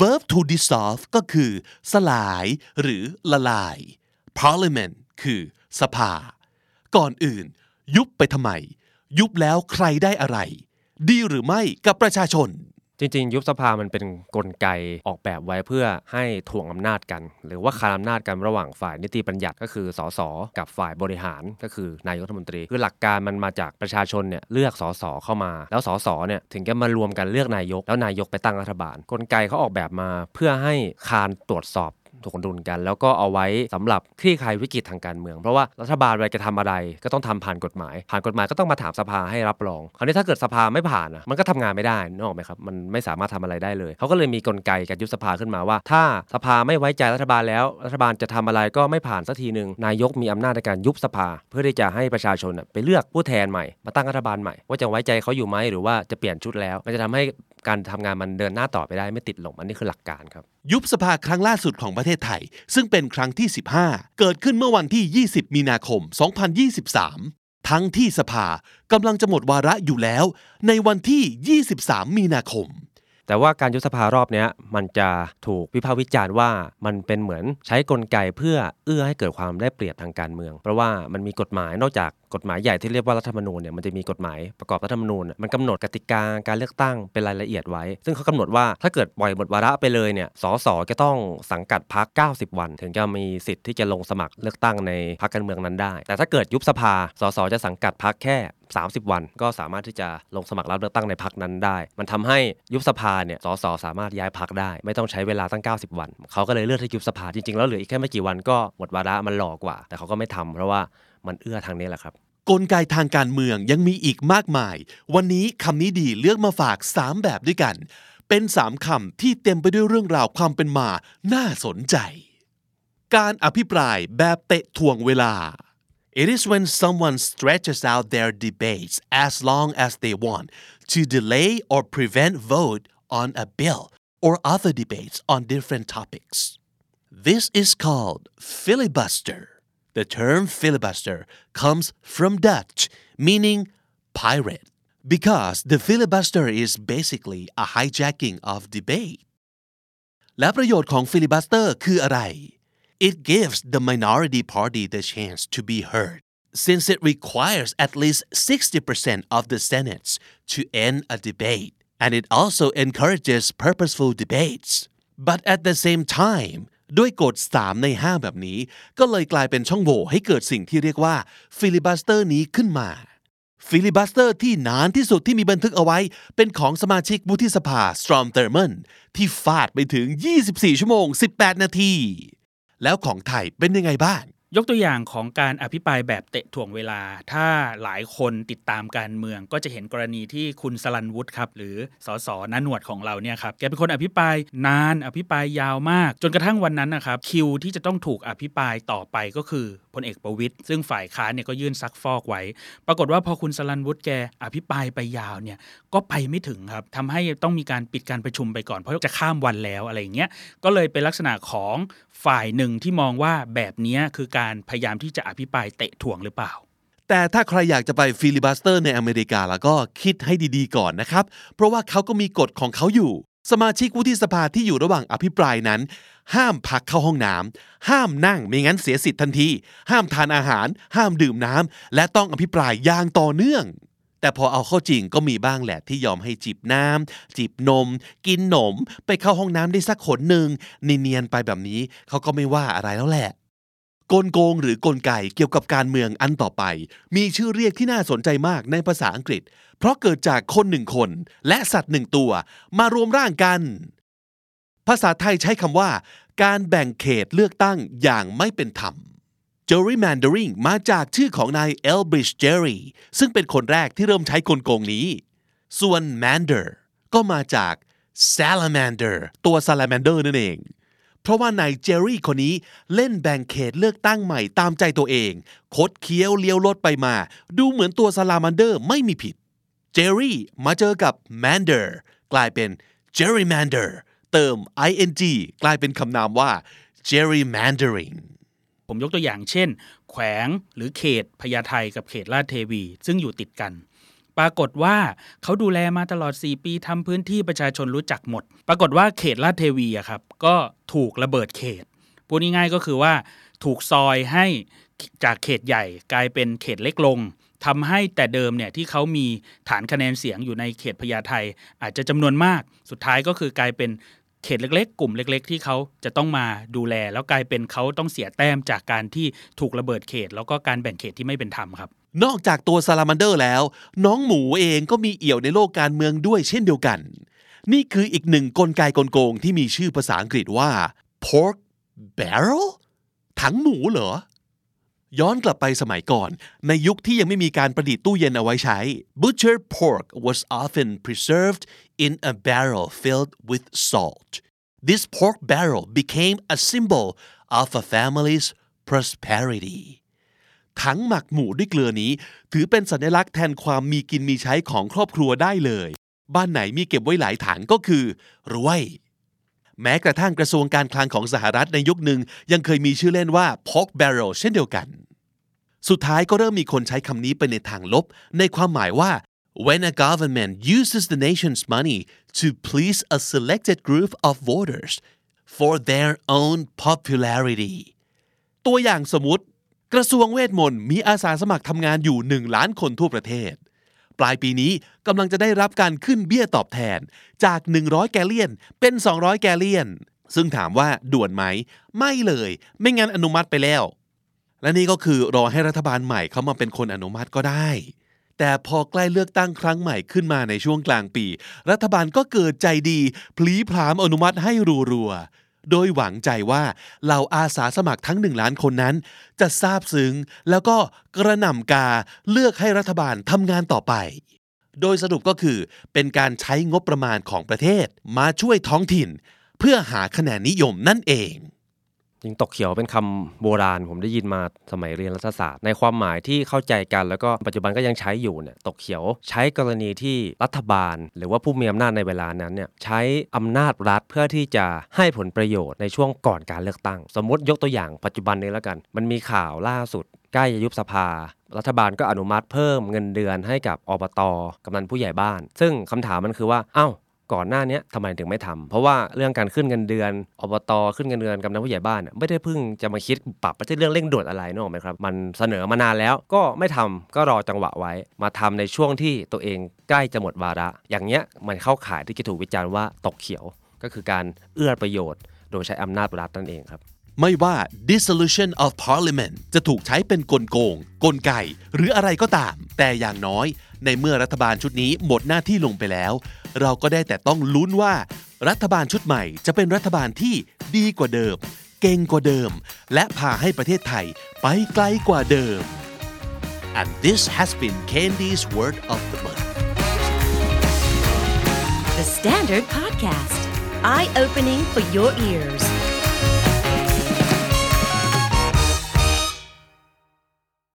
verb to dissolve ก็คือ สลาย หรือละลาย parliament คือสภา ก่อนอื่น ยุบไปทำไม ยุบแล้วใครได้อะไร ดีหรือไม่กับประชาชน จริงๆ ยุบสภามันเป็นนกลไกออกแบบไว้เพื่อให้ถ่วงอำนาจกัน หรือว่าคานอำนาจกันระหว่างฝ่ายนิติบัญญัติก็คือสสกับฝ่ายบริหารก็คือนายกรัฐมนตรี คือหลักการมันมาจากประชาชนเนี่ยเลือกสสเข้ามา แล้วสสเนี่ยถึงจะมารวมกันเลือกนายก แล้วนายกไปตั้งรัฐบาล กลไกเขาออกแบบมาเพื่อให้คานตรวจสอบ ถูกดุลกัน แล้วก็เอาไว้สำหรับคลี่คลายวิกฤตทางการเมือง เพราะว่ารัฐบาลเวลาจะทำอะไรก็ต้องทำผ่านกฎหมาย ผ่านกฎหมายก็ต้องมาถามสภาให้รับรอง คราวนี้ถ้าเกิดสภาไม่ผ่านอะมันก็ทำงานไม่ได้นอกไหมครับมันไม่สามารถทำอะไรได้เลยเขาก็เลยมีกลไกการยุบสภาขึ้นมาว่า ถ้าสภาไม่ไว้ใจรัฐบาลแล้ว รัฐบาลจะทำอะไรก็ไม่ผ่านสักทีหนึ่งนายกมีอำนาจในการยุบสภา เพื่อที่จะให้ประชาชนไปเลือกผู้แทนใหม่มาตั้งรัฐบาลใหม่ ว่าจะไว้ใจเขาอยู่ไหมหรือว่าจะเปลี่ยนชุดแล้วมันจะทำให้การทำงานมันเดินหน้าต่อไปได้ไม่ติดลมอันนี้คือหลักการครับยุบสภาครั้งล่าสุดของประเทศไทย ซึ่งเป็นครั้งที่ 15 เกิดขึ้นเมื่อวันที่ 20 มีนาคม 2023 ทั้งที่สภากำลังจะหมดวาระอยู่แล้ว ในวันที่ 23 มีนาคม แต่ว่าการยุบสภารอบนี้มันจะถูกวิพากษ์วิจารณ์ว่ามันเป็นเหมือนใช้กลไกเพื่อเอื้อให้เกิดความได้เปรียบทางการเมือง เพราะว่ามันมีกฎหมายนอกจากกฎหมายใหญ่ที่เรียกว่ารัฐธรรมนูญเนี่ยมันจะมีกฎหมายประกอบรัฐธรรมนูญมันกำหนดกติกาการเลือกตั้งเป็นรายละเอียดไว้ ซึ่งเขากำหนดว่าถ้าเกิดปล่อยหมดวาระไปเลยเนี่ยสสจะต้องสังกัดพัก 90 วัน ถึงจะมีสิทธิ์ที่จะลงสมัครเลือกตั้งในพักการเมืองนั้นได้ แต่ถ้าเกิดยุบสภาสสจะสังกัดพักแค่ 30 วัน ก็สามารถที่จะลงสมัครรับเลือกตั้งในพักนั้นได้ มันทำให้ยุบสภาเนี่ยสสสามารถย้ายพักได้ ไม่ต้องใช้เวลาตั้ง 90 วัน เขาก็เลยเลือกที่ยุบสภาจริงๆ แล้วเหลืออีกแค่ไม่กี่วันก็หมดวาระมันหลอกกว่า แต่เขาก็ไม่ทำเพราะว่ามันเอื้อทางนี้แหละครับกลไกทางการเมืองยังมีอีกมากมาย วันนี้คำนี้ดีเลือกมาฝาก 3 แบบด้วยกัน เป็น 3คำที่เต็มไปด้วยเรื่องราวความเป็นมา น่าสนใจ การอภิปรายแบบเตะถ่วงเวลา It is when someone stretches out their debates as long as they want to delay or prevent vote on a bill or other debates on different topics. This is called filibuster. The term filibuster comes from Dutch, meaning pirate, because the filibuster is basically a hijacking of debate. และประโยชน์ของ filibuster คืออะไร It gives the minority party the chance to be heard, since it requires at least 60% of the Senate to end a debate, and it also encourages purposeful debates. But at the same time, ด้วยกฎ3 ใน 5 แบบนี้ ก็เลยกลายเป็นช่องโหว่ให้เกิดสิ่งที่เรียกว่าฟิลิบัสเตอร์นี้ขึ้นมา ฟิลิบัสเตอร์ที่นานที่สุดที่มีบันทึกเอาไว้ เป็นของสมาชิกวุฒิสภาสตรอมเทอร์มันที่ฟาดไปถึง 24 ชั่วโมง 18 นาที แล้วของไทยเป็นยังไงบ้าง ยกตัวอย่างของการอภิปรายแบบเตะถ่วงเวลา ถ้าหลายคนติดตามการเมือง ก็จะเห็นกรณีที่คุณศรัณย์วุฒิครับ หรือสสนันหนวดของเราเนี่ยครับ แกเป็นคนอภิปรายนาน อภิปรายยาวมาก จนกระทั่งวันนั้นนะครับ คิวที่จะต้องถูกอภิปรายต่อไปก็คือพลเอกประวิตยซึ่งฝ่ายค้านเนี่ยก็ยื่นซักฟอกไว้ ปรากฏว่าพอคุณสลันวุฒิแกอภิปรายไปยาวเนี่ยก็ไปไม่ถึงครับทำให้ต้องมีการปิดการประชุมไปก่อนเพราะจะข้ามวันแล้วอะไรอย่างเงี้ย ก็เลยเป็นลักษณะของฝ่ายหนึ่งที่มองว่าแบบนี้คือการพยายามที่จะอภิปรายเตะถ่วงหรือเปล่า แต่ถ้าใครอยากจะไปฟิลิบัสเตอร์ในอเมริกาแล้วก็คิดให้ดีๆก่อนนะครับ เพราะว่าเขาก็มีกฎของเขาอยู่ สมาชิกวุฒิสภาที่อยู่ระหว่างอภิปรายนั้น ห้ามพักเข้าห้องน้ำห้ามนั่งไม่งั้นเสียสิทธิ์ทันที ห้ามทานอาหาร ห้ามดื่มน้ำและต้องอภิปรายอย่างต่อเนื่องแต่พอเอาเข้าจริงก็มีบ้างแหละที่ยอมให้จิบน้ำจิบนม กินนม ไปเข้าห้องน้ำได้สักขนหนึ่งเนียนๆไปแบบนี้เขาก็ไม่ว่าอะไรแล้วแหละ กลโกงหรือกลไกเกี่ยวกับการเมืองอันต่อไป มีชื่อเรียกที่น่าสนใจมากในภาษาอังกฤษ เพราะเกิดจากคนหนึ่งคน และสัตว์หนึ่งตัวมารวมร่างกัน ภาษาไทยใช้คำว่า การแบ่งเขตเลือกตั้งอย่างไม่เป็นธรรม gerrymandering มาจากชื่อของนาย Elbridge Gerry ซึ่งเป็นคนแรกที่เริ่มใช้กลโกงนี้ ส่วน mander ก็มาจาก salamander ตัว salamander นั่นเอง เพราะว่านาย Gerry คนนี้เล่นแบ่งเขตเลือกตั้งใหม่ตามใจตัวเอง คดเคี้ยวเลี้ยวลดไปมา ดูเหมือนตัวซาลามันเดอร์ไม่มีผิด Gerry มาเจอกับ mander กลายเป็น gerrymander เติม ing กลายเป็นคำนามว่า gerrymandering ผมยกตัวอย่างเช่น แขวงหรือเขตพญาไทกับเขตราชเทวี ซึ่งอยู่ติดกัน ปรากฏว่าเขาดูแลมาตลอด 4 ปีทำพื้นที่ประชาชนรู้จักหมด ปรากฏว่าเขตลาดเทวีอะครับก็ถูกระเบิดเขตพูดง่ายๆก็คือว่าถูกซอยให้จากเขตใหญ่กลายเป็นเขตเล็กลงทำให้แต่เดิมเนี่ยที่เขามีฐานคะแนนเสียงอยู่ในเขตพญาไทอาจจะจำนวนมาก สุดท้ายก็คือกลายเป็นเขตเล็กๆ กลุ่มเล็ก ๆ ที่เขาจะต้องมาดูแล แล้วกลายเป็นเขาต้องเสียแต้มจากการที่ถูกระเบิดเขต แล้วก็การแบ่งเขตที่ไม่เป็นธรรมครับ นอกจากตัวซาลามันเดอร์แล้ว น้องหมูเองก็มีเอี่ยวในโลกการเมืองด้วยเช่นเดียวกัน นี่คืออีกหนึ่งกลไกกลโกงที่มีชื่อภาษาอังกฤษว่า pork barrel ถังหมูเหรอ ย้อนกลับไปสมัยก่อน ในยุคที่ยังไม่มีการประดิษฐ์ตู้เย็นเอาไว้ใช้ butcher pork was often preserved in a barrel filled with salt this pork barrel became a symbol of a family's prosperity ถังหมักหมูด้วยเกลือนี้ ถือเป็นสัญลักษณ์แทนความมีกินมีใช้ของครอบครัวได้เลย บ้านไหนมีเก็บไว้หลายถังก็คือรวย แม้กระทั่งกระทรวงการคลังของสหรัฐในยุคหนึ่งยังเคยมีชื่อเล่นว่า pork barrel เช่นเดียวกัน สุดท้ายก็เริ่มมีคนใช้คำนี้ไปในทางลบ ในความหมายว่า when a government uses the nation's money to please a selected group of voters for their own popularity ตัวอย่างสมมติ กระทรวงเวทมนต์มีอาสาสมัครทำงานอยู่ 1 ล้านคนทั่วประเทศ ปลายปีนี้กำลังจะได้รับการขึ้นเบี้ยตอบแทนจาก 100 แกลเลียน เป็น 200 แกลเลียน ซึ่งถามว่าด่วนไหม ไม่เลย ไม่งั้นอนุมัติไปแล้ว และนี่ก็คือรอให้รัฐบาลใหม่เขามาเป็นคนอนุมัติก็ได้ แต่พอใกล้เลือกตั้งครั้งใหม่ขึ้นมาในช่วงกลางปี รัฐบาลก็เกิดใจดี พลีพรามอนุมัติให้รัวๆ โดยหวังใจว่าเหล่าอาสาสมัครทั้งหนึ่งล้านคนนั้น จะซาบซึ้ง แล้วก็กระหน่ำกาเลือกให้รัฐบาลทำงานต่อไป โดยสรุปก็คือเป็นการใช้งบประมาณของประเทศมาช่วยท้องถิ่น เพื่อหาคะแนนนิยมนั่นเอง จริงตกเขียวเป็นคำโบราณ ผมได้ยินมาสมัยเรียนรัฐศาสตร์ ในความหมายที่เข้าใจกันแล้วก็ปัจจุบันก็ยังใช้อยู่เนี่ยตกเขียวใช้กรณีที่รัฐบาล หรือว่าผู้มีอำนาจในเวลานั้นเนี่ยใช้อำนาจรัฐเพื่อที่จะให้ผลประโยชน์ในช่วงก่อนการเลือกตั้ง สมมติยกตัวอย่างปัจจุบันนี้แล้วกัน มันมีข่าวล่าสุดใกล้จะยุบสภา รัฐบาลก็อนุมัติเพิ่มเงินเดือนให้กับอบตกำนันผู้ใหญ่บ้าน ซึ่งคำถามมันคือว่า เอ้า ก่อนหน้านี้ทำไมถึงไม่ทำเพราะว่าเรื่องการขึ้นเงินเดือนอบตขึ้นเงินเดือนกำนันผู้ใหญ่บ้านไม่ได้เพิ่งจะมาคิดปรับไม่ใช่เรื่องเร่งด่วนอะไรนึกออกไหมครับมันเสนอมานานแล้วก็ไม่ทำก็รอจังหวะไว้ มาทำในช่วงที่ตัวเองใกล้จะหมดวาระ อย่างเงี้ยมันเข้าข่ายที่จะถูกวิจารณ์ว่าตกเขียวก็คือการเอื้อประโยชน์ โดยใช้อำนาจรัฐนั่นเองครับ ไม่ว่า dissolution of parliament จะถูกใช้เป็นกลโกง กลไก หรืออะไรก็ตาม แต่อย่างน้อย ในเมื่อรัฐบาลชุดนี้หมดหน้าที่ลงไปแล้ว เราก็ได้แต่ต้องลุ้นว่า รัฐบาลชุดใหม่ จะเป็นรัฐบาลที่ดีกว่าเดิม เก่งกว่าเดิม และพาให้ประเทศไทยไปไกลกว่าเดิม and this has been Candy's word of the month The Standard Podcast, eye opening for your ears.